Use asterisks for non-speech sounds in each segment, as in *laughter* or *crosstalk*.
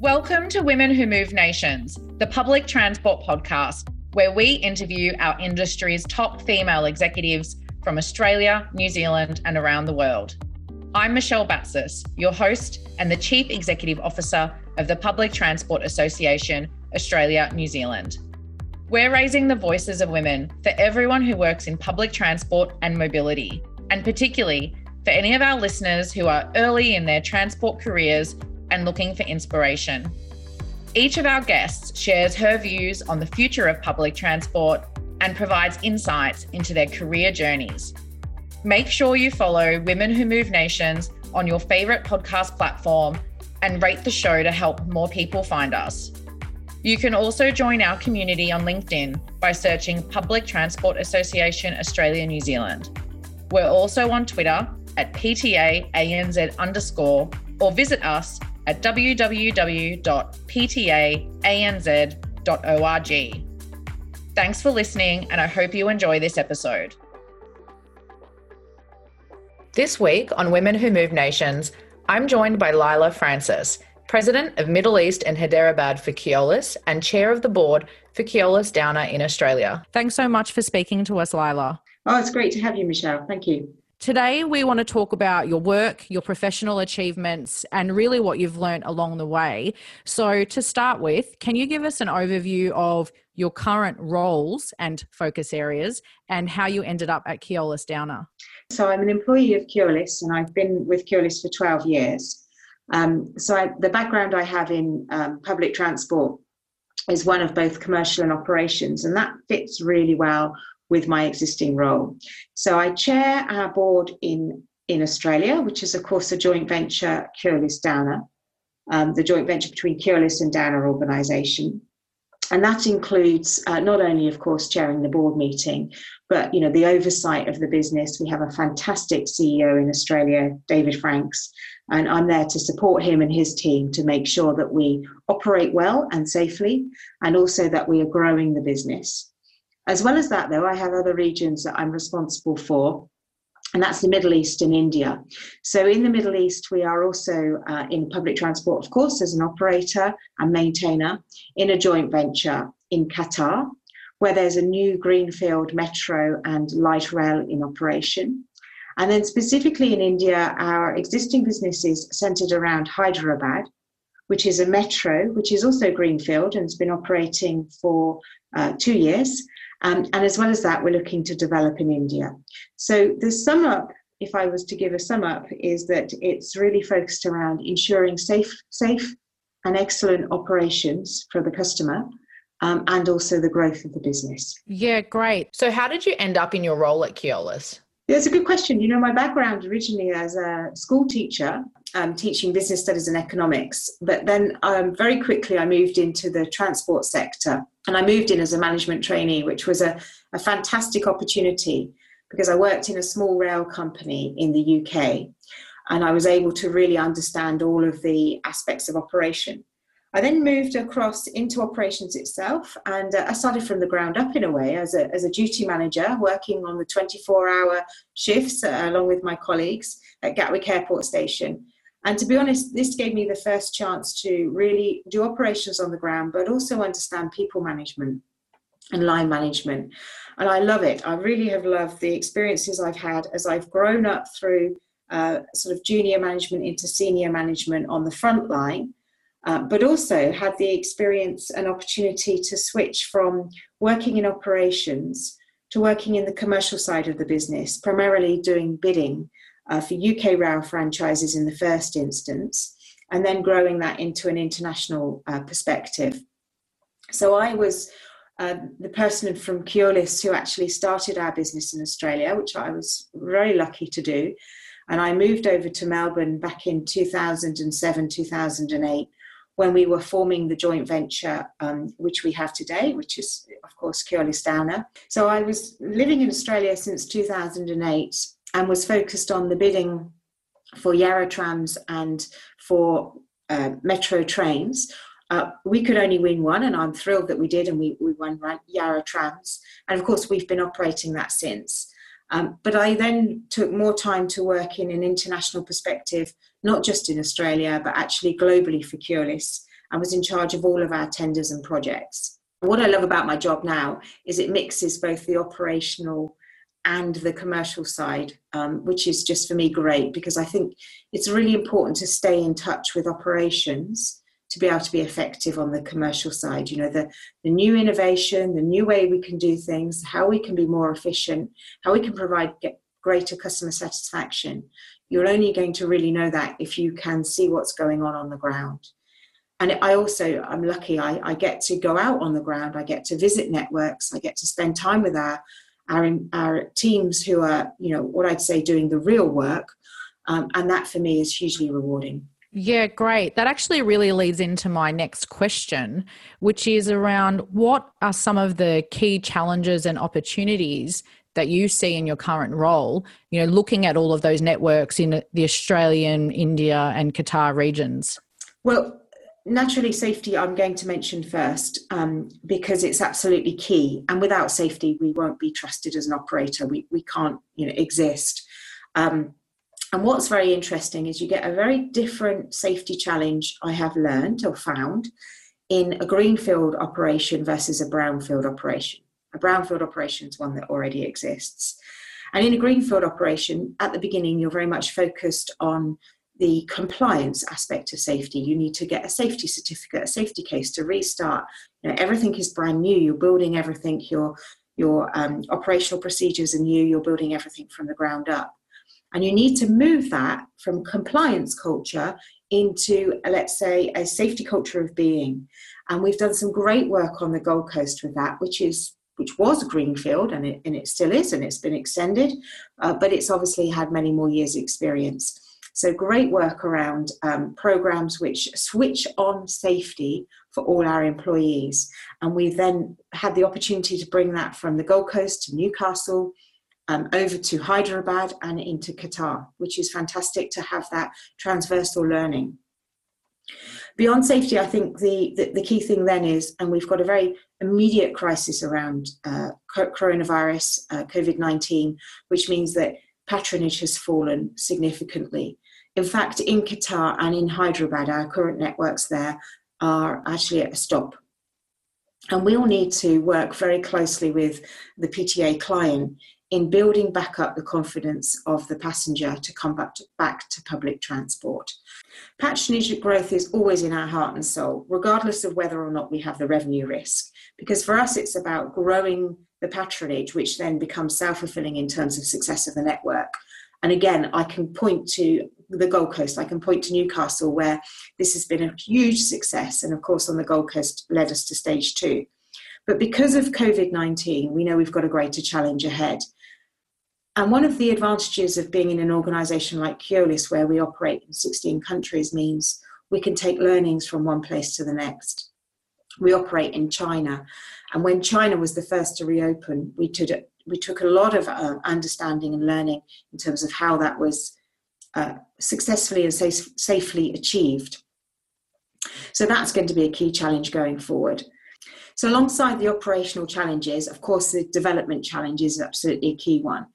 Welcome to Women Who Move Nations, the public transport podcast, where we interview our industry's top female executives from Australia, New Zealand, and around the world. I'm Michelle Batsis, your host and the Chief Executive Officer of the Public Transport Association, Australia, New Zealand. We're raising the voices of women for everyone who works in public transport and mobility, and particularly for any of our listeners who are early in their transport careers and looking for inspiration. Each of our guests shares her views on the future of public transport and provides insights into their career journeys. Make sure you follow Women Who Move Nations on your favorite podcast platform and rate the show to help more people find us. You can also join our community on LinkedIn by searching Public Transport Association Australia New Zealand. We're also on Twitter at PTAANZ underscore or visit us at www.ptaanz.org. Thanks for listening, and I hope you enjoy this episode. This week on Women Who Move Nations, I'm joined by Lila Francis, President of Middle East and Hyderabad for Keolis and Chair of the Board for Keolis Downer in Australia. Thanks so much for speaking to us, Lila. Oh, it's great to have you, Michelle. Thank you. Today, we want to talk about your work, your professional achievements, and really what you've learned along the way. So, to start with, can you give us an overview of your current roles and focus areas and how you ended up at Keolis Downer? So, I'm an employee of Keolis and I've been with Keolis for 12 years. Um, so I, the background I have in um, public transport is one of both commercial and operations, and that fits really well with my existing role. So I chair our board in in Australia, which is of course a joint venture Keolis Downer, um, the joint venture between Keolis and Downer organisation. And that includes uh, not only, of course, chairing the board meeting, but you know the oversight of the business. We have a fantastic CEO in Australia, David Franks, and I'm there to support him and his team to make sure that we operate well and safely, and also that we are growing the business. As well as that, though, I have other regions that I'm responsible for, and that's the Middle East and India. So, in the Middle East, we are also uh, in public transport, of course, as an operator and maintainer in a joint venture in Qatar, where there's a new greenfield metro and light rail in operation. And then specifically in India, our existing business is centered around Hyderabad, which is a metro, which is also greenfield and has been operating for uh, two years. Um, and as well as that, we're looking to develop in India. So the sum up, if I was to give a sum up, is that it's really focused around ensuring safe, safe and excellent operations for the customer. Um, and also the growth of the business. Yeah, great. So, how did you end up in your role at Keolis? Yeah, it's a good question. You know, my background originally as a school teacher, um, teaching business studies and economics, but then um, very quickly I moved into the transport sector and I moved in as a management trainee, which was a, a fantastic opportunity because I worked in a small rail company in the UK and I was able to really understand all of the aspects of operation. I then moved across into operations itself, and uh, I started from the ground up in a way as a, as a duty manager, working on the 24 hour shifts uh, along with my colleagues at Gatwick Airport Station. And to be honest, this gave me the first chance to really do operations on the ground, but also understand people management and line management. And I love it. I really have loved the experiences I've had as I've grown up through uh, sort of junior management into senior management on the front line uh, but also had the experience and opportunity to switch from working in operations to working in the commercial side of the business, primarily doing bidding uh, for UK rail franchises in the first instance, and then growing that into an international uh, perspective. So I was uh, the person from Keolis who actually started our business in Australia, which I was very lucky to do. And I moved over to Melbourne back in 2007, 2008 when we were forming the joint venture, um, which we have today, which is, of course, Keolis Downer. So I was living in Australia since 2008 and was focused on the bidding for Yarra trams and for uh, metro trains. Uh, we could only win one, and I'm thrilled that we did, and we, we won Yarra trams. And of course, we've been operating that since. Um, but I then took more time to work in an international perspective, not just in Australia, but actually globally for Keolis. and was in charge of all of our tenders and projects. What I love about my job now is it mixes both the operational and the commercial side, um, which is just for me great because I think it's really important to stay in touch with operations to be able to be effective on the commercial side. You know, the, the new innovation, the new way we can do things, how we can be more efficient, how we can provide greater customer satisfaction. You're only going to really know that if you can see what's going on on the ground. And I also, I'm lucky, I, I get to go out on the ground, I get to visit networks, I get to spend time with our, our, our teams who are, you know, what I'd say doing the real work. Um, and that for me is hugely rewarding. Yeah, great. That actually really leads into my next question, which is around what are some of the key challenges and opportunities that you see in your current role, you know, looking at all of those networks in the Australian, India, and Qatar regions? Well, naturally, safety I'm going to mention first um, because it's absolutely key. And without safety, we won't be trusted as an operator. We, we can't you know, exist. Um, and what's very interesting is you get a very different safety challenge I have learned or found in a greenfield operation versus a brownfield operation. A brownfield operation is one that already exists. And in a greenfield operation, at the beginning, you're very much focused on the compliance aspect of safety. You need to get a safety certificate, a safety case to restart. You know, everything is brand new. You're building everything. Your your um, operational procedures are new. You're building everything from the ground up. And you need to move that from compliance culture into, let's say, a safety culture of being. And we've done some great work on the Gold Coast with that, which is which was a greenfield and it, and it still is and it's been extended, uh, but it's obviously had many more years' experience. So great work around um, programs which switch on safety for all our employees. And we've then had the opportunity to bring that from the Gold Coast to Newcastle um, over to Hyderabad and into Qatar, which is fantastic to have that transversal learning. Beyond safety, I think the, the, the key thing then is, and we've got a very immediate crisis around uh, coronavirus, uh, COVID 19, which means that patronage has fallen significantly. In fact, in Qatar and in Hyderabad, our current networks there are actually at a stop. And we'll need to work very closely with the PTA client in building back up the confidence of the passenger to come back to, back to public transport. Patronage growth is always in our heart and soul, regardless of whether or not we have the revenue risk. Because for us, it's about growing the patronage, which then becomes self fulfilling in terms of success of the network. And again, I can point to the Gold Coast, I can point to Newcastle, where this has been a huge success. And of course, on the Gold Coast, led us to stage two. But because of COVID 19, we know we've got a greater challenge ahead. And one of the advantages of being in an organization like Keolis, where we operate in 16 countries, means we can take learnings from one place to the next. We operate in China. And when China was the first to reopen, we took, we took a lot of uh, understanding and learning in terms of how that was uh, successfully and safe, safely achieved. So that's going to be a key challenge going forward. So, alongside the operational challenges, of course, the development challenge is absolutely a key one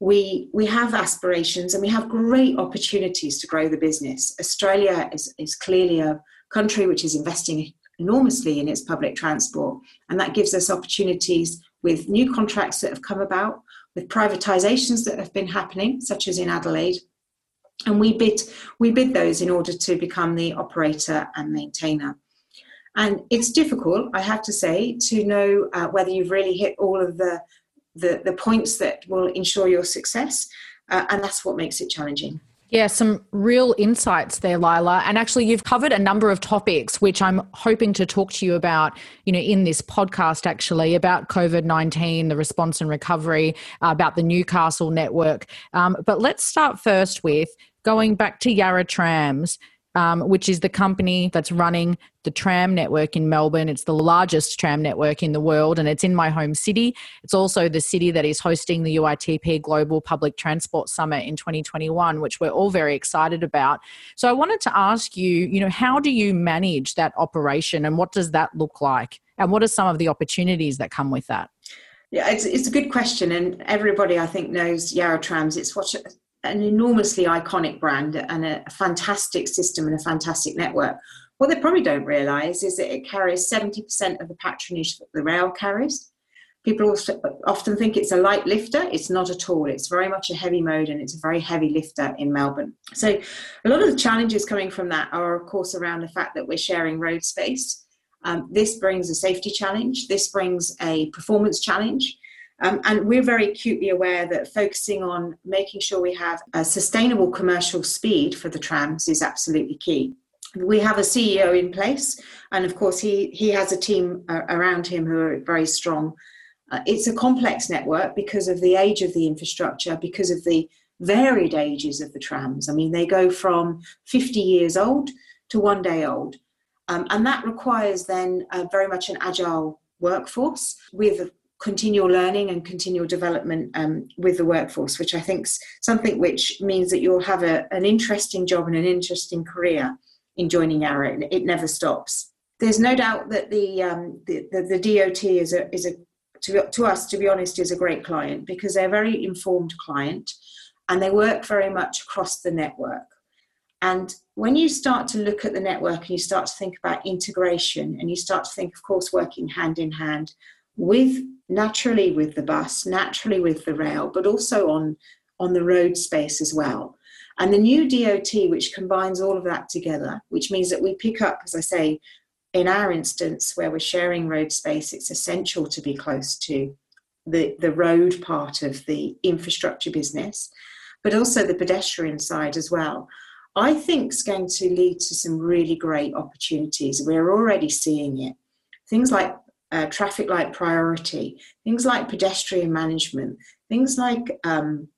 we we have aspirations and we have great opportunities to grow the business. Australia is, is clearly a country which is investing enormously in its public transport, and that gives us opportunities with new contracts that have come about, with privatizations that have been happening, such as in Adelaide. And we bid we bid those in order to become the operator and maintainer. And it's difficult, I have to say, to know uh, whether you've really hit all of the the, the points that will ensure your success. Uh, and that's what makes it challenging. Yeah, some real insights there, Lila. And actually, you've covered a number of topics, which I'm hoping to talk to you about, you know, in this podcast, actually, about COVID 19, the response and recovery, uh, about the Newcastle network. Um, but let's start first with going back to Yarra Trams um, which is the company that's running the tram network in Melbourne. It's the largest tram network in the world, and it's in my home city. It's also the city that is hosting the UITP Global Public Transport Summit in 2021, which we're all very excited about. So I wanted to ask you, you know, how do you manage that operation, and what does that look like, and what are some of the opportunities that come with that? Yeah, it's, it's a good question, and everybody I think knows Yarra Trams. It's what an enormously iconic brand and a fantastic system and a fantastic network. What they probably don't realise is that it carries 70% of the patronage that the rail carries. People also often think it's a light lifter. It's not at all. It's very much a heavy mode and it's a very heavy lifter in Melbourne. So, a lot of the challenges coming from that are, of course, around the fact that we're sharing road space. Um, this brings a safety challenge, this brings a performance challenge. Um, and we're very acutely aware that focusing on making sure we have a sustainable commercial speed for the trams is absolutely key. We have a CEO in place, and of course, he, he has a team uh, around him who are very strong. Uh, it's a complex network because of the age of the infrastructure, because of the varied ages of the trams. I mean, they go from 50 years old to one day old. Um, and that requires then uh, very much an agile workforce with continual learning and continual development um, with the workforce, which I think is something which means that you'll have a, an interesting job and an interesting career in joining Yarra. It never stops. There's no doubt that the, um, the, the, the, DOT is a, is a to, to us, to be honest, is a great client because they're a very informed client and they work very much across the network. And when you start to look at the network and you start to think about integration and you start to think, of course, working hand in hand with naturally with the bus, naturally with the rail, but also on, on the road space as well. And the new DOT, which combines all of that together, which means that we pick up, as I say, in our instance where we're sharing road space, it's essential to be close to the, the road part of the infrastructure business, but also the pedestrian side as well. I think is going to lead to some really great opportunities. We're already seeing it. Things like uh, traffic light priority, things like pedestrian management, things like, um,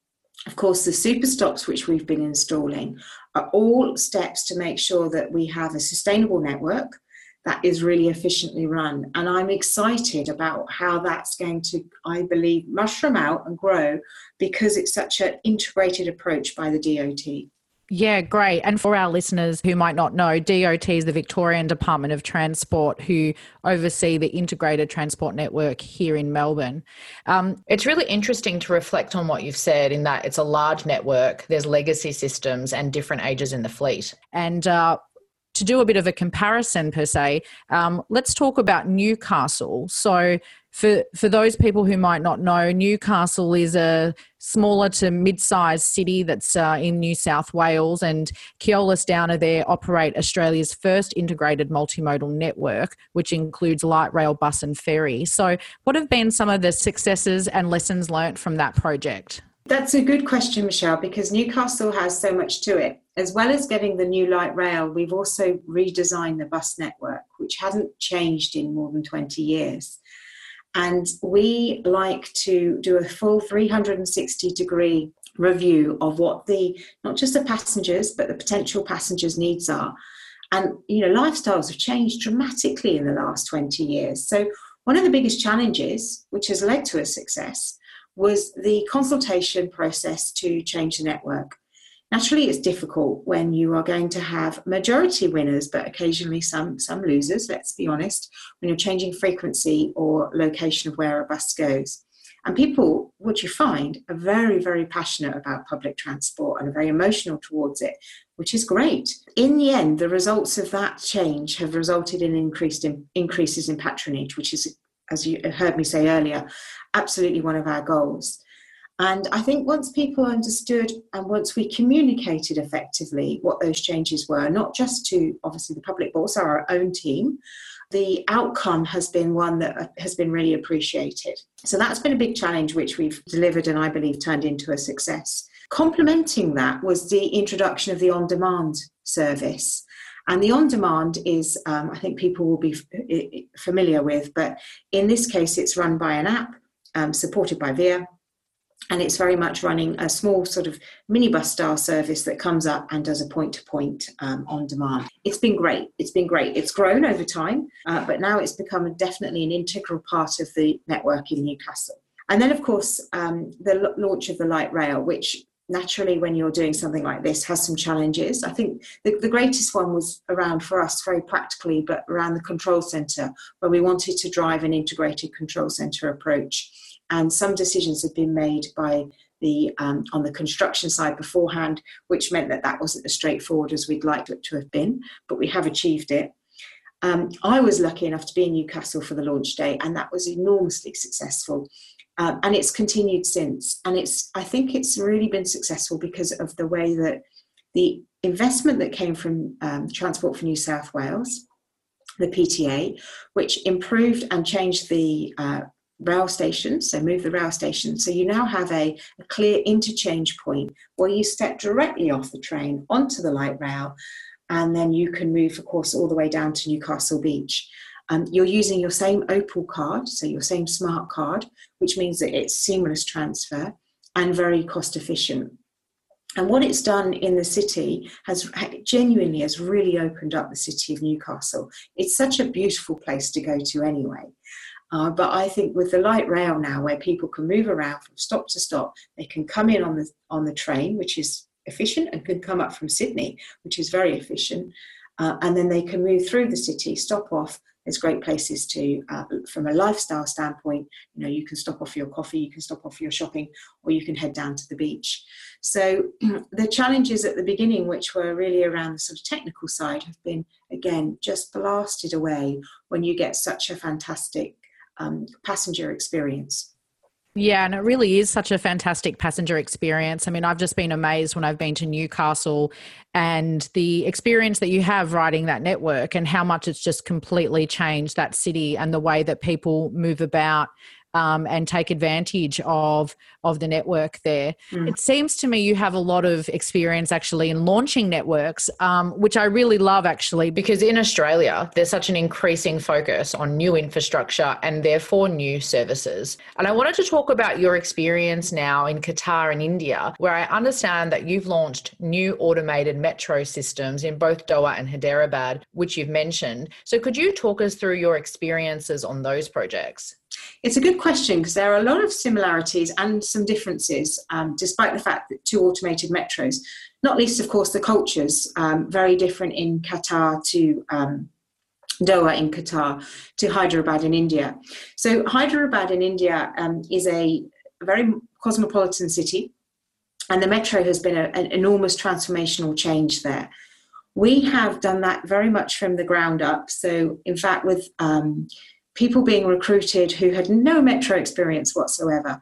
of course, the super stops which we've been installing are all steps to make sure that we have a sustainable network that is really efficiently run. And I'm excited about how that's going to, I believe, mushroom out and grow because it's such an integrated approach by the DOT. Yeah, great. And for our listeners who might not know, DOT is the Victorian Department of Transport who oversee the integrated transport network here in Melbourne. Um, it's really interesting to reflect on what you've said in that it's a large network, there's legacy systems and different ages in the fleet. And uh, to do a bit of a comparison per se, um, let's talk about Newcastle. So for for those people who might not know, Newcastle is a smaller to mid-sized city that's uh, in New South Wales, and Keolis Downer there operate Australia's first integrated multimodal network, which includes light rail, bus, and ferry. So, what have been some of the successes and lessons learnt from that project? That's a good question, Michelle, because Newcastle has so much to it. As well as getting the new light rail, we've also redesigned the bus network, which hasn't changed in more than 20 years. And we like to do a full 360 degree review of what the, not just the passengers, but the potential passengers' needs are. And, you know, lifestyles have changed dramatically in the last 20 years. So, one of the biggest challenges, which has led to a success, was the consultation process to change the network. Naturally, it's difficult when you are going to have majority winners, but occasionally some, some losers, let's be honest, when you're changing frequency or location of where a bus goes. And people, what you find, are very, very passionate about public transport and are very emotional towards it, which is great. In the end, the results of that change have resulted in increased in, increases in patronage, which is, as you heard me say earlier, absolutely one of our goals. And I think once people understood and once we communicated effectively what those changes were, not just to obviously the public, but also our own team, the outcome has been one that has been really appreciated. So that's been a big challenge which we've delivered and I believe turned into a success. Complementing that was the introduction of the on demand service. And the on demand is, um, I think people will be f- familiar with, but in this case, it's run by an app um, supported by Via and it's very much running a small sort of minibus style service that comes up and does a point to point on demand. It's been great. It's been great. It's grown over time, uh, but now it's become definitely an integral part of the network in Newcastle. And then, of course, um, the launch of the light rail, which naturally, when you're doing something like this, has some challenges. I think the, the greatest one was around for us, very practically, but around the control centre, where we wanted to drive an integrated control centre approach and some decisions had been made by the um, on the construction side beforehand, which meant that that wasn't as straightforward as we'd like it to have been, but we have achieved it. Um, I was lucky enough to be in Newcastle for the launch day, and that was enormously successful. Um, and it's continued since. And it's I think it's really been successful because of the way that the investment that came from um, Transport for New South Wales, the PTA, which improved and changed the uh, rail station, so move the rail station. So you now have a, a, clear interchange point where you step directly off the train onto the light rail, and then you can move, of course, all the way down to Newcastle Beach. Um, you're using your same Opal card, so your same smart card, which means that it's seamless transfer and very cost efficient. And what it's done in the city has genuinely has really opened up the city of Newcastle. It's such a beautiful place to go to anyway. Uh, but I think with the light rail now, where people can move around from stop to stop, they can come in on the on the train, which is efficient, and can come up from Sydney, which is very efficient, uh, and then they can move through the city, stop off, there's great places to, uh, from a lifestyle standpoint, you know, you can stop off your coffee, you can stop off your shopping, or you can head down to the beach. So *clears throat* the challenges at the beginning, which were really around the sort of technical side, have been, again, just blasted away when you get such a fantastic um, passenger experience. Yeah, and it really is such a fantastic passenger experience. I mean, I've just been amazed when I've been to Newcastle and the experience that you have riding that network and how much it's just completely changed that city and the way that people move about um, and take advantage of of the network there. Mm. It seems to me you have a lot of experience actually in launching networks, um, which I really love actually because in Australia there's such an increasing focus on new infrastructure and therefore new services. And I wanted to talk about your experience now in Qatar and India, where I understand that you've launched new automated metro systems in both Doha and Hyderabad, which you've mentioned. So could you talk us through your experiences on those projects? It's a good question because there are a lot of similarities and some differences, um, despite the fact that two automated metros, not least, of course, the cultures, um, very different in Qatar to um, Doha in Qatar to Hyderabad in India. So, Hyderabad in India um, is a very cosmopolitan city, and the metro has been a, an enormous transformational change there. We have done that very much from the ground up. So, in fact, with um, people being recruited who had no metro experience whatsoever.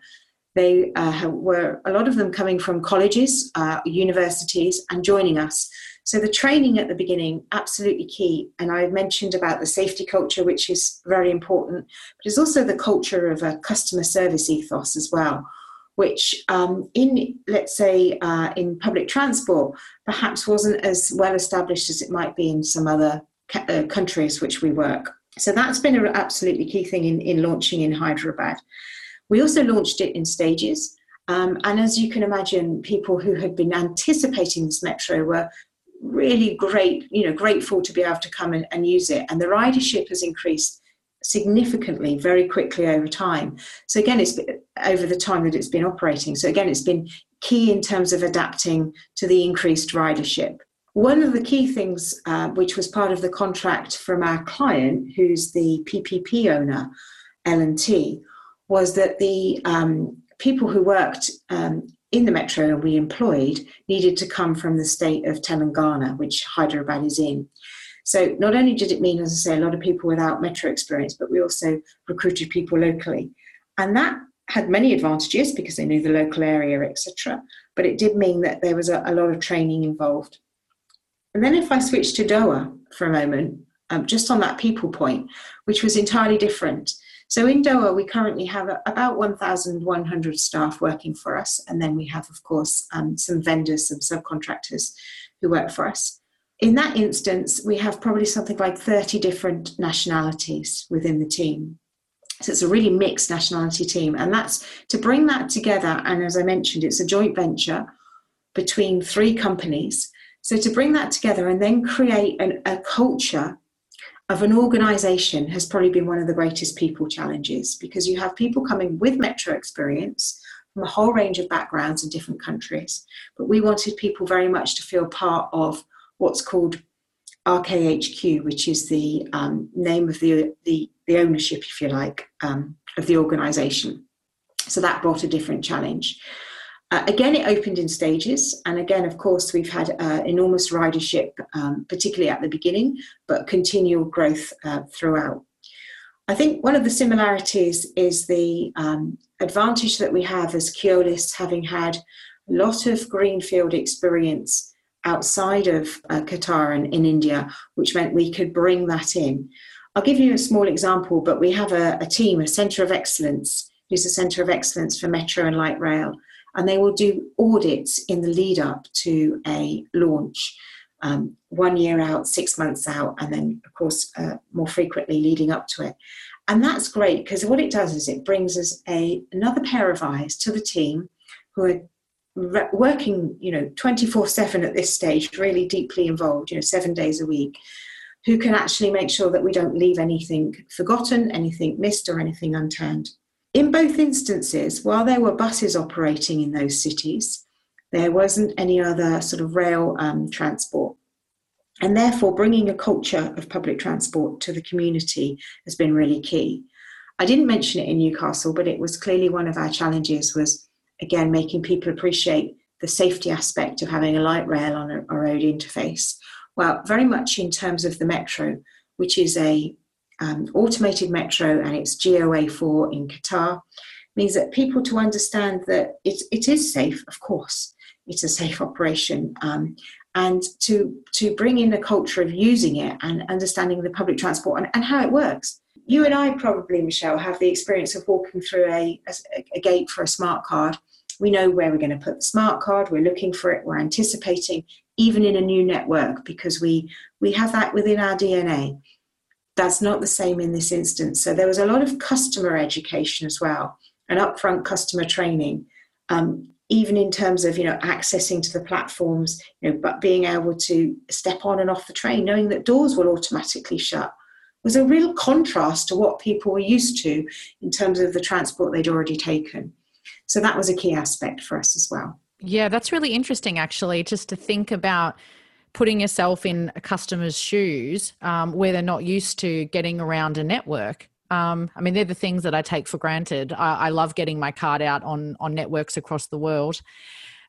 They uh, were a lot of them coming from colleges, uh, universities, and joining us. So the training at the beginning absolutely key. And I've mentioned about the safety culture, which is very important, but it's also the culture of a customer service ethos as well. Which, um, in let's say, uh, in public transport, perhaps wasn't as well established as it might be in some other ca- uh, countries which we work. So that's been an absolutely key thing in, in launching in Hyderabad. We also launched it in stages. Um, and as you can imagine, people who had been anticipating this metro were really great, you know, grateful to be able to come and, and use it. And the ridership has increased significantly very quickly over time. So again, it's been, over the time that it's been operating. So again, it's been key in terms of adapting to the increased ridership. One of the key things, uh, which was part of the contract from our client, who's the PPP owner, L&T, was that the um, people who worked um, in the metro and we employed needed to come from the state of Telangana, which Hyderabad is in. So not only did it mean, as I say, a lot of people without metro experience, but we also recruited people locally. And that had many advantages because they knew the local area, etc. But it did mean that there was a, a lot of training involved. And then if I switch to Doha for a moment, um, just on that people point, which was entirely different. So in Doha, we currently have about 1,100 staff working for us. And then we have, of course, um, some vendors, some subcontractors who work for us. In that instance, we have probably something like 30 different nationalities within the team. So it's a really mixed nationality team. And that's to bring that together. And as I mentioned, it's a joint venture between three companies so to bring that together and then create an, a culture of an organization has probably been one of the greatest people challenges because you have people coming with metro experience from a whole range of backgrounds in different countries. But we wanted people very much to feel part of what's called RKHQ, which is the um, name of the, the, the, ownership, if you like, um, of the organization. So that brought a different challenge. Uh, again, it opened in stages, and again, of course, we've had uh, enormous ridership, um, particularly at the beginning, but continual growth uh, throughout. I think one of the similarities is the um, advantage that we have as Keolis, having had a lot of greenfield experience outside of uh, Qatar and in India, which meant we could bring that in. I'll give you a small example, but we have a, a team, a centre of excellence, who's a centre of excellence for metro and light rail, and they will do audits in the lead up to a launch. Um, one year out, six months out, and then, of course, uh, more frequently leading up to it. And that's great because what it does is it brings us a another pair of eyes to the team who are re- working, you know, 24 7 at this stage, really deeply involved, you know, seven days a week, who can actually make sure that we don't leave anything forgotten, anything missed, or anything unturned. In both instances, while there were buses operating in those cities, there wasn't any other sort of rail um, transport. And therefore, bringing a culture of public transport to the community has been really key. I didn't mention it in Newcastle, but it was clearly one of our challenges was, again, making people appreciate the safety aspect of having a light rail on a, a road interface. Well, very much in terms of the metro, which is a um, automated metro and it's GOA4 in Qatar, means that people to understand that it, it is safe, of course, it's a safe operation, um, and to to bring in a culture of using it and understanding the public transport and, and how it works. You and I probably, Michelle, have the experience of walking through a, a, a gate for a smart card. We know where we're going to put the smart card. We're looking for it. We're anticipating, even in a new network, because we we have that within our DNA. That's not the same in this instance. So there was a lot of customer education as well, and upfront customer training. Um, even in terms of you know accessing to the platforms you know but being able to step on and off the train knowing that doors will automatically shut was a real contrast to what people were used to in terms of the transport they'd already taken so that was a key aspect for us as well yeah that's really interesting actually just to think about putting yourself in a customer's shoes um, where they're not used to getting around a network um, I mean, they're the things that I take for granted. I, I, love getting my card out on on networks across the world.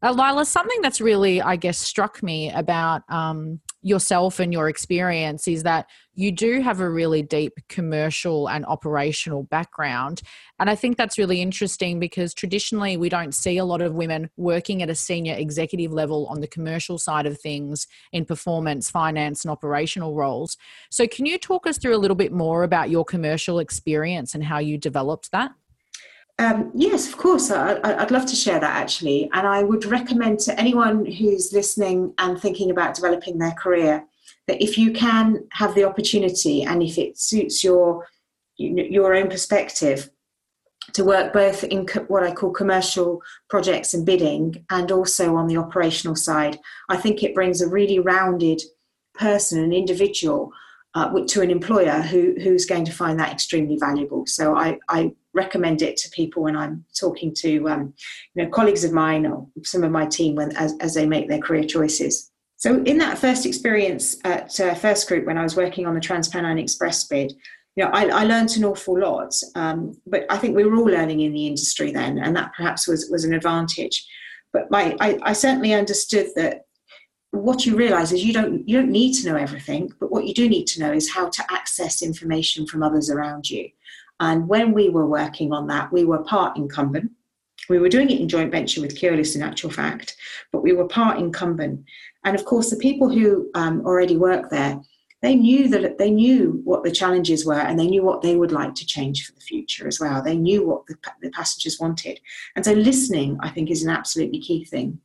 Uh, Lila, something that's really, I guess, struck me about um, yourself and your experience is that you do have a really deep commercial and operational background. And I think that's really interesting because traditionally we don't see a lot of women working at a senior executive level on the commercial side of things in performance, finance, and operational roles. So, can you talk us through a little bit more about your commercial experience and how you developed that? Um, yes, of course. I, would love to share that actually. And I would recommend to anyone who's listening and thinking about developing their career that if you can have the opportunity and if it suits your your own perspective to work both in co- what I call commercial projects and bidding and also on the operational side, I think it brings a really rounded person, an individual, uh, to an employer who, who's going to find that extremely valuable. So I, I recommend it to people when I'm talking to um, you know colleagues of mine or some of my team when as, as they make their career choices. So in that first experience at uh, First Group when I was working on the TransPennine Express bid, you know, I, I learned an awful lot. Um, but I think we were all learning in the industry then, and that perhaps was was an advantage. But my, I, I certainly understood that what you realize is you don't you don't need to know everything but what you do need to know is how to access information from others around you and when we were working on that, we were part incumbent. We were doing it in joint venture with Keolis in actual fact, but we were part incumbent. And of course, the people who um, already work there, they knew that they knew what the challenges were and they knew what they would like to change for the future as well. They knew what the, the passengers wanted. And so listening, I think, is an absolutely key thing.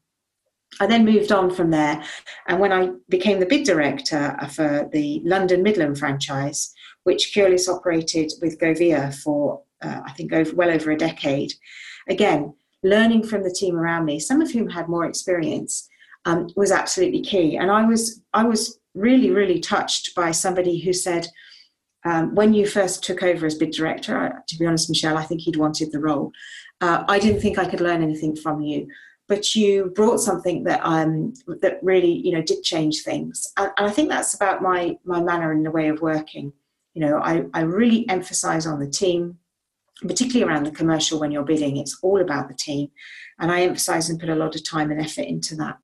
I then moved on from there. And when I became the bid director for the London Midland franchise, which Keolis operated with Govia for, uh, I think, over, well over a decade. Again, learning from the team around me, some of whom had more experience, um, was absolutely key. And I was, I was really, really touched by somebody who said, um, when you first took over as bid director, I, to be honest, Michelle, I think he'd wanted the role. Uh, I didn't think I could learn anything from you, but you brought something that um, that really, you know, did change things. And, and I think that's about my my manner and the way of working. You know, I, I really emphasize on the team, particularly around the commercial when you're bidding. It's all about the team. And I emphasize and put a lot of time and effort into that.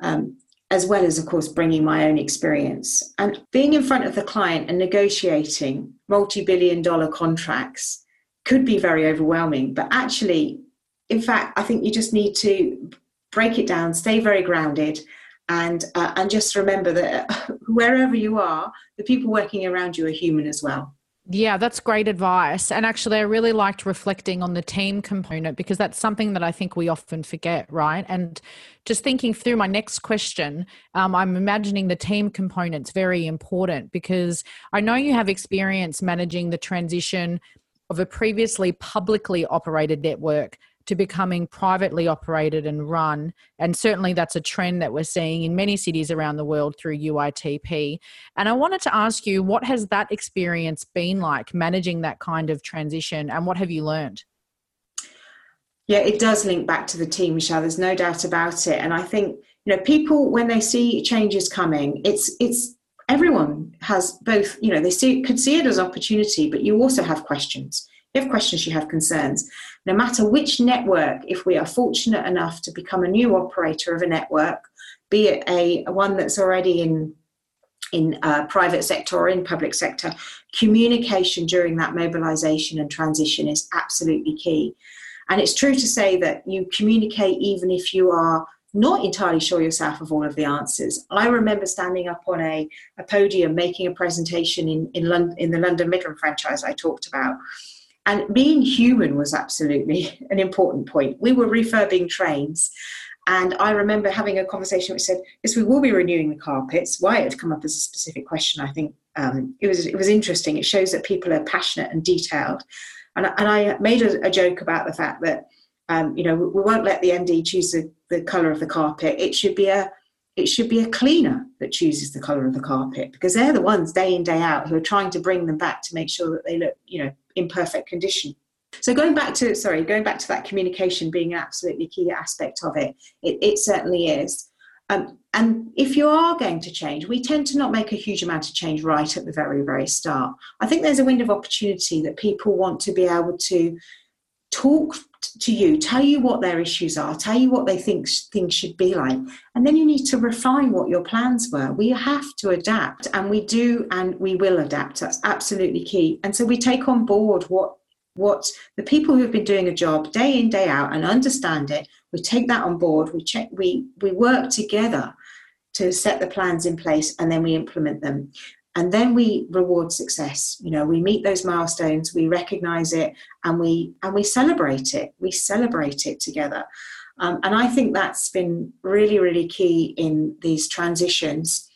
Um, as well as, of course, bringing my own experience. And being in front of the client and negotiating multi billion dollar contracts could be very overwhelming. But actually, in fact, I think you just need to break it down, stay very grounded, and, uh, and just remember that *laughs* wherever you are, the people working around you are human as well. Yeah, that's great advice. And actually, I really liked reflecting on the team component because that's something that I think we often forget, right? And just thinking through my next question, um, I'm imagining the team component's very important because I know you have experience managing the transition of a previously publicly operated network to becoming privately operated and run. And certainly that's a trend that we're seeing in many cities around the world through UITP. And I wanted to ask you, what has that experience been like managing that kind of transition and what have you learned? Yeah, it does link back to the team, Michelle. There's no doubt about it. And I think, you know, people when they see changes coming, it's it's everyone has both, you know, they see could see it as opportunity, but you also have questions you have questions, you have concerns. No matter which network, if we are fortunate enough to become a new operator of a network, be it a, a one that's already in in uh, private sector or in public sector, communication during that mobilization and transition is absolutely key. And it's true to say that you communicate even if you are not entirely sure yourself of all of the answers. I remember standing up on a, a podium making a presentation in, in, London, in the London Midland franchise I talked about. And being human was absolutely *laughs* an important point. We were refurbing trains. And I remember having a conversation which said, yes, we will be renewing the carpets. Why it had come up as a specific question, I think um, it, was, it was interesting. It shows that people are passionate and detailed. And, and I made a, a joke about the fact that, um, you know, we won't let the MD choose the, the colour of the carpet. It should be a it should be a cleaner that chooses the colour of the carpet because they're the ones day in day out who are trying to bring them back to make sure that they look you know in perfect condition. So going back to sorry going back to that communication being an absolutely key aspect of it it, it certainly is. Um, and if you are going to change we tend to not make a huge amount of change right at the very very start. I think there's a window of opportunity that people want to be able to talk to you, tell you what their issues are, tell you what they think things should be like, and then you need to refine what your plans were. We have to adapt, and we do, and we will adapt. That's absolutely key. And so we take on board what what the people who've been doing a job day in day out and understand it. We take that on board. We check. We we work together to set the plans in place, and then we implement them and then we reward success. You know we meet those milestones we recognize it and we and we celebrate it. We celebrate it together. Um, and i think that's been really really key in these transitions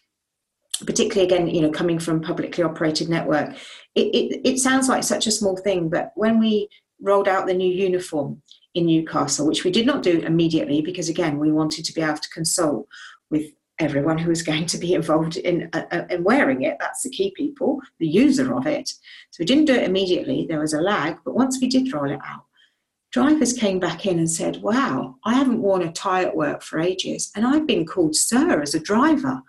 particularly again you know coming from publicly operated network. It, it, it sounds like such a small thing but when we rolled out the new uniform in newcastle which we did not do immediately because again we wanted to be able to consult with everyone who is going to be involved in, uh, uh, in wearing it. That's the key people, the user of it. So we didn't do it immediately. There was a lag, but once we did roll it out, drivers came back in and said, Wow, I haven't worn a tie at work for ages, and I've been called sir as a driver.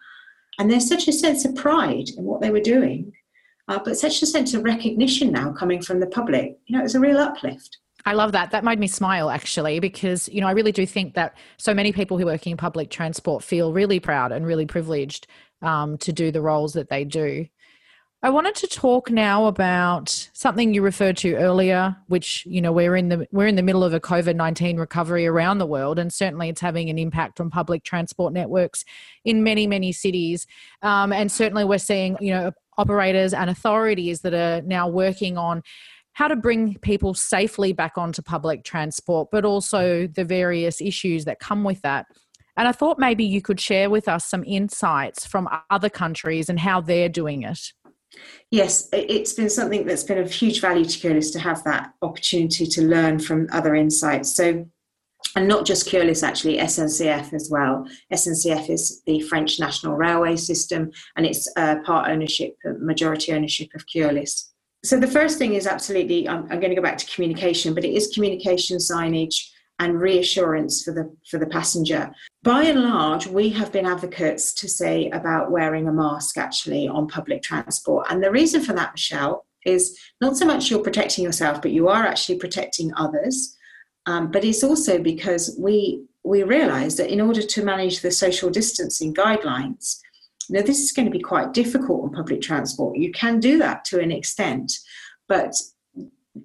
And there's such a sense of pride in what they were doing, uh, but such a sense of recognition now coming from the public. You know, it was a real uplift. I love that. That made me smile actually, because, you know, I really do think that so many people who work in public transport feel really proud and really privileged um, to do the roles that they do. I wanted to talk now about something you referred to earlier, which you know we're in the we're in the middle of a COVID nineteen recovery around the world, and certainly it's having an impact on public transport networks in many many cities. Um, and certainly we're seeing you know operators and authorities that are now working on how to bring people safely back onto public transport, but also the various issues that come with that. And I thought maybe you could share with us some insights from other countries and how they're doing it. Yes, it's been something that's been of huge value to Keolis to have that opportunity to learn from other insights. So, and not just Keolis, actually, SNCF as well. SNCF is the French national railway system, and it's part ownership, majority ownership of Keolis so the first thing is absolutely I'm, I'm, going to go back to communication but it is communication signage and reassurance for the for the passenger. By and large we have been advocates to say about wearing a mask actually on public transport. And the reason for that michelle is not so much you're protecting yourself but you are actually protecting others. Um, but it's also because we we realise that in order to manage the social distancing guidelines, now this is going to be quite difficult on public transport. You can do that to an extent, but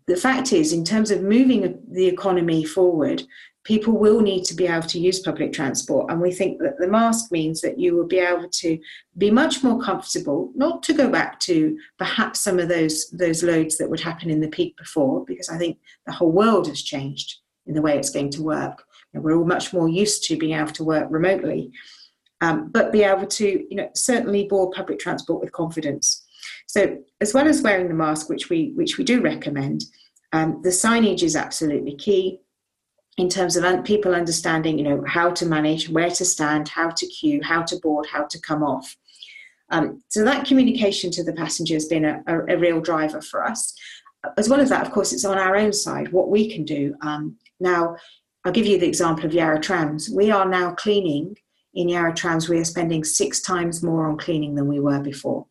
the fact is, in terms of moving the economy forward, people will need to be able to use public transport. And we think that the mask means that you will be able to be much more comfortable, not to go back to perhaps some of those, those loads that would happen in the peak before, because I think the whole world has changed in the way it's going to work. And we're all much more used to being able to work remotely. Um, but be able to, you know, certainly board public transport with confidence. So, as well as wearing the mask, which we which we do recommend, um, the signage is absolutely key in terms of people understanding, you know, how to manage, where to stand, how to queue, how to board, how to come off. Um, so that communication to the passenger has been a, a, a, real driver for us. As well as that, of course, it's on our own side what we can do. Um, now, I'll give you the example of Yarra Trams. We are now cleaning in Yarra Trams. We are spending six times more on cleaning than we were before.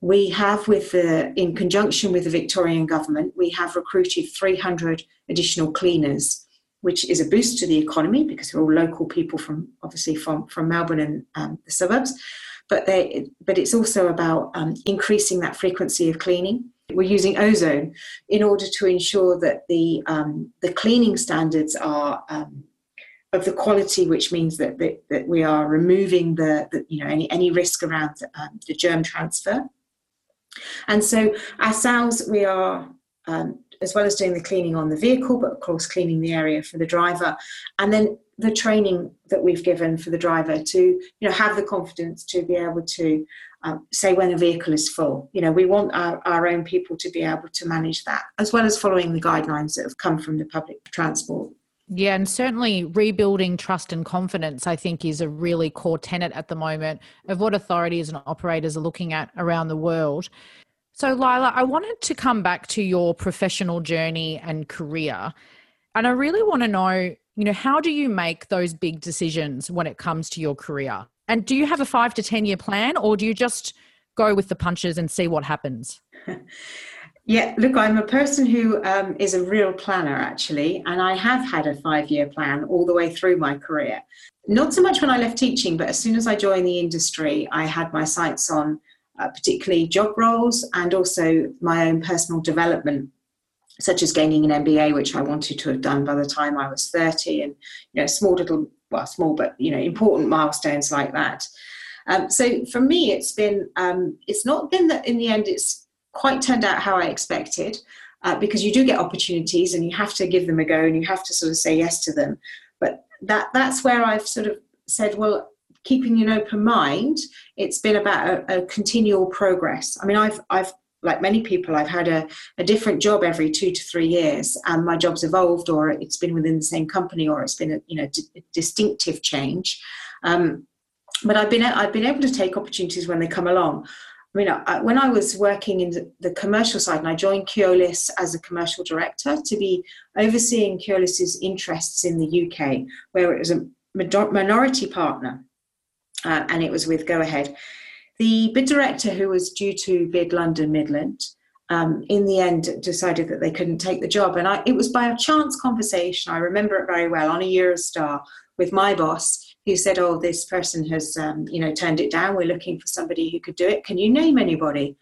We have, with the, in conjunction with the Victorian government, we have recruited 300 additional cleaners which is a boost to the economy because they're all local people from obviously from, from Melbourne and um, the suburbs. But they, but it's also about um, increasing that frequency of cleaning. We're using ozone in order to ensure that the um, the cleaning standards are um, of the quality, which means that, that, that we are removing the, the, you know any any risk around um, the germ transfer. And so ourselves, we are um, as well as doing the cleaning on the vehicle, but of course cleaning the area for the driver, and then the training that we've given for the driver to you know have the confidence to be able to um, say when a vehicle is full. You know, we want our, our own people to be able to manage that, as well as following the guidelines that have come from the public transport. Yeah, and certainly rebuilding trust and confidence, I think, is a really core tenet at the moment of what authorities and operators are looking at around the world. So, Lila, I wanted to come back to your professional journey and career. And I really want to know, you know, how do you make those big decisions when it comes to your career? And do you have a five to 10 year plan or do you just go with the punches and see what happens? *laughs* Yeah, look, I'm a person who um, is a real planner actually, and I have had a five year plan all the way through my career. Not so much when I left teaching, but as soon as I joined the industry, I had my sights on uh, particularly job roles and also my own personal development such as gaining an MBA, which I wanted to have done by the time I was 30, and you know, small little, well, small but you know, important milestones like that. Um, so for me, it's been, um, it's not been that in the end it's quite turned out how I expected, uh, because you do get opportunities and you have to give them a go and you have to sort of say yes to them. But that that's where I've sort of said, well, keeping an open mind, it's been about a, a continual progress. I mean, I've I've like many people, I've had a, a different job every two to three years, and my job's evolved, or it's been within the same company, or it's been a you know d- distinctive change. Um, but I've been I've been able to take opportunities when they come along. I mean, I, when I was working in the, the, commercial side, and I joined Keolis as a commercial director to be overseeing Keolis's interests in the UK, where it was a minority partner uh, and it was with Go Ahead. The bid director, who was due to bid London Midland, um, in the end decided that they couldn't take the job. And I, it was by a chance conversation, I remember it very well, on a Eurostar with my boss, who said, "Oh, this person has, um, you know, turned it down. We're looking for somebody who could do it. Can you name anybody?"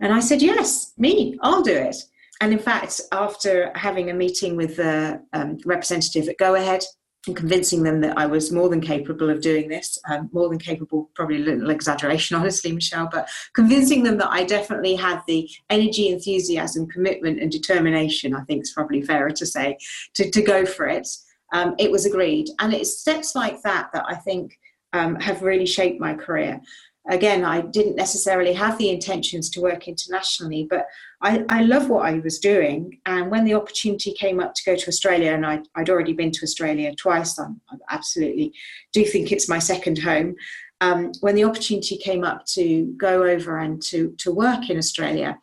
And I said, "Yes, me. I'll do it." And in fact, after having a meeting with the um, representative at Go Ahead, and convincing them that I was more than capable of doing this, um, more than capable, probably a little exaggeration, *laughs* honestly, Michelle, but convincing them that I definitely had the energy, enthusiasm, commitment, and determination, I think it's probably fairer to say, to, to go for it. Um, it was agreed. And it's steps like that that I think um, have really shaped my career again, I didn't necessarily have the intentions to work internationally, but I, I love what I was doing. And when the opportunity came up to go to Australia, and I, would already been to Australia twice, I, I absolutely do think it's my second home. Um, when the opportunity came up to go over and to, to work in Australia,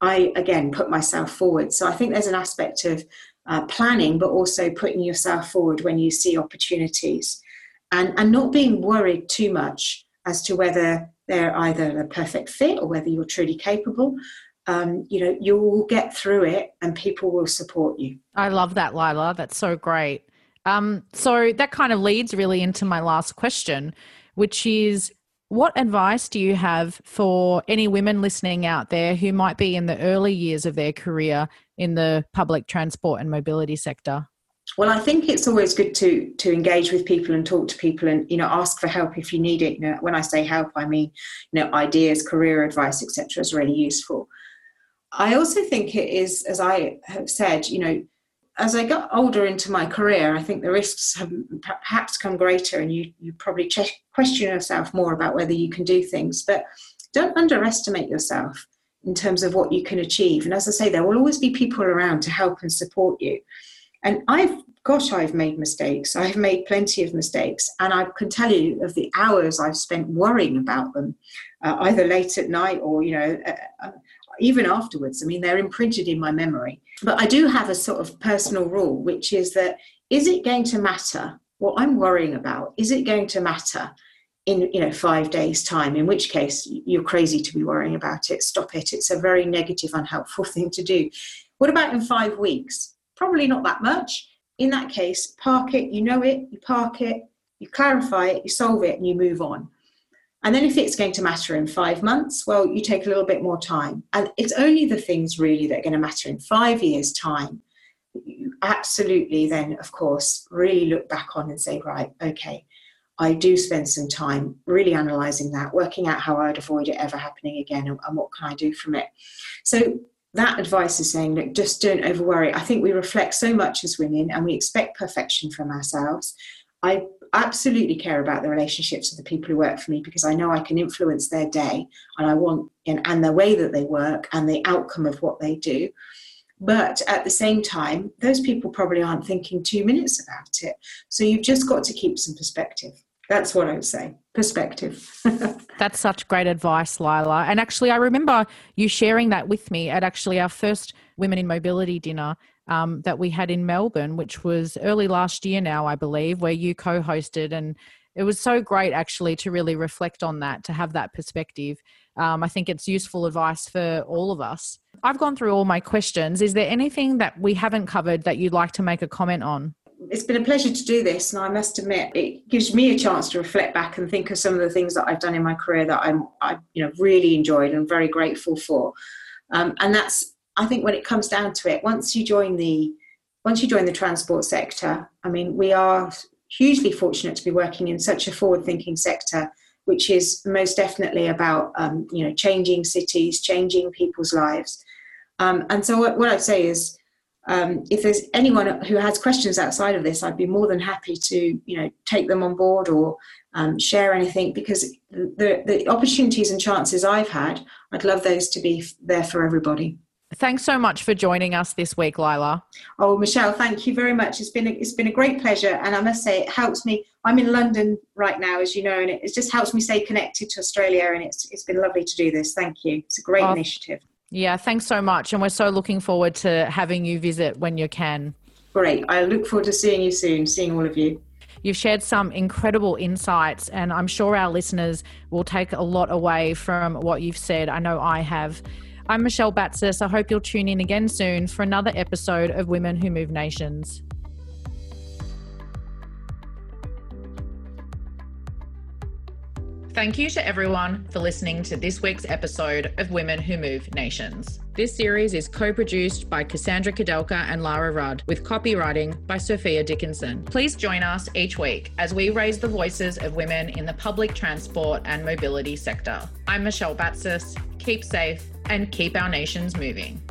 I again put myself forward. So I think there's an aspect of uh, planning, but also putting yourself forward when you see opportunities and, and not being worried too much as to whether they're either a perfect fit or whether you're truly capable. um, you know, you will get through it and people will support you. I love that, Lila. That's so great. Um, so that kind of leads really into my last question, which is what advice do you have for any women listening out there who might be in the early years of their career in the public transport and mobility sector? Well, I think it's always good to to engage with people and talk to people and you know ask for help if you need it. You know, when I say help, I mean you know ideas, career advice, etc. is really useful. I also think it is, as I have said, you know, as I got older into my career, I think the risks have perhaps come greater, and you you probably question yourself more about whether you can do things. But don't underestimate yourself in terms of what you can achieve. And as I say, there will always be people around to help and support you. And I've, gosh, I've made mistakes. I've made plenty of mistakes. And I can tell you of the hours I've spent worrying about them, uh, either late at night or, you know, uh, uh, even afterwards. I mean, they're imprinted in my memory. But I do have a sort of personal rule, which is that is it going to matter what I'm worrying about? Is it going to matter? In you know five days time in which case you're crazy to be worrying about it stop it it's a very negative unhelpful *laughs* thing to do what about in five weeks probably not that much. In that case, park it, you know it, you park it, you clarify it, you solve it, and you move on. And then if it's going to matter in five months, well, you take a little bit more time. And it's only the things really that are going to matter in five years' time. You absolutely then, of course, really look back on and say, right, okay, I do spend some time really analysing that, working out how I'd avoid it ever happening again and, and what can I do from it. So that advice is saying look, just don't over worry. I think we reflect so much as women and we expect perfection from ourselves. I absolutely care about the relationships of the people who work for me because I know I can influence their day and I want and, and the way that they work and the outcome of what they do. But at the same time, those people probably aren't thinking two minutes about it. So you've just got to keep some perspective. That's what I would say. Perspective. *laughs* That's such great advice, Lila. And actually, I remember you sharing that with me at actually our first Women in Mobility dinner um, that we had in Melbourne, which was early last year now, I believe, where you co hosted. And it was so great actually to really reflect on that, to have that perspective. Um, I think it's useful advice for all of us. I've gone through all my questions. Is there anything that we haven't covered that you'd like to make a comment on? It's been a pleasure to do this, and I must admit, it gives me a chance to reflect back and think of some of the things that I've done in my career that I'm, I, you know, really enjoyed and very grateful for. Um, and that's, I think, when it comes down to it, once you join the, once you join the transport sector, I mean, we are hugely fortunate to be working in such a forward-thinking sector, which is most definitely about, um, you know, changing cities, changing people's lives. Um, and so, what, what I'd say is um, if there's anyone who has questions outside of this, I'd be more than happy to, you know, take them on board or um, share anything because the, the opportunities and chances I've had, I'd love those to be there for everybody. Thanks so much for joining us this week, Lila. Oh, Michelle, thank you very much. It's been a, it's been a great pleasure, and I must say it helps me. I'm in London right now, as you know, and it, it just helps me stay connected to Australia. And it's it's been lovely to do this. Thank you. It's a great oh, initiative. Yeah, thanks so much. And we're so looking forward to having you visit when you can. Great. I look forward to seeing you soon, seeing all of you. You've shared some incredible insights, and I'm sure our listeners will take a lot away from what you've said. I know I have. I'm Michelle Batsis. I hope you'll tune in again soon for another episode of Women Who Move Nations. Thank you to everyone for listening to this week's episode of Women Who Move Nations. This series is co produced by Cassandra Kadelka and Lara Rudd, with copywriting by Sophia Dickinson. Please join us each week as we raise the voices of women in the public transport and mobility sector. I'm Michelle Batsis. Keep safe and keep our nations moving.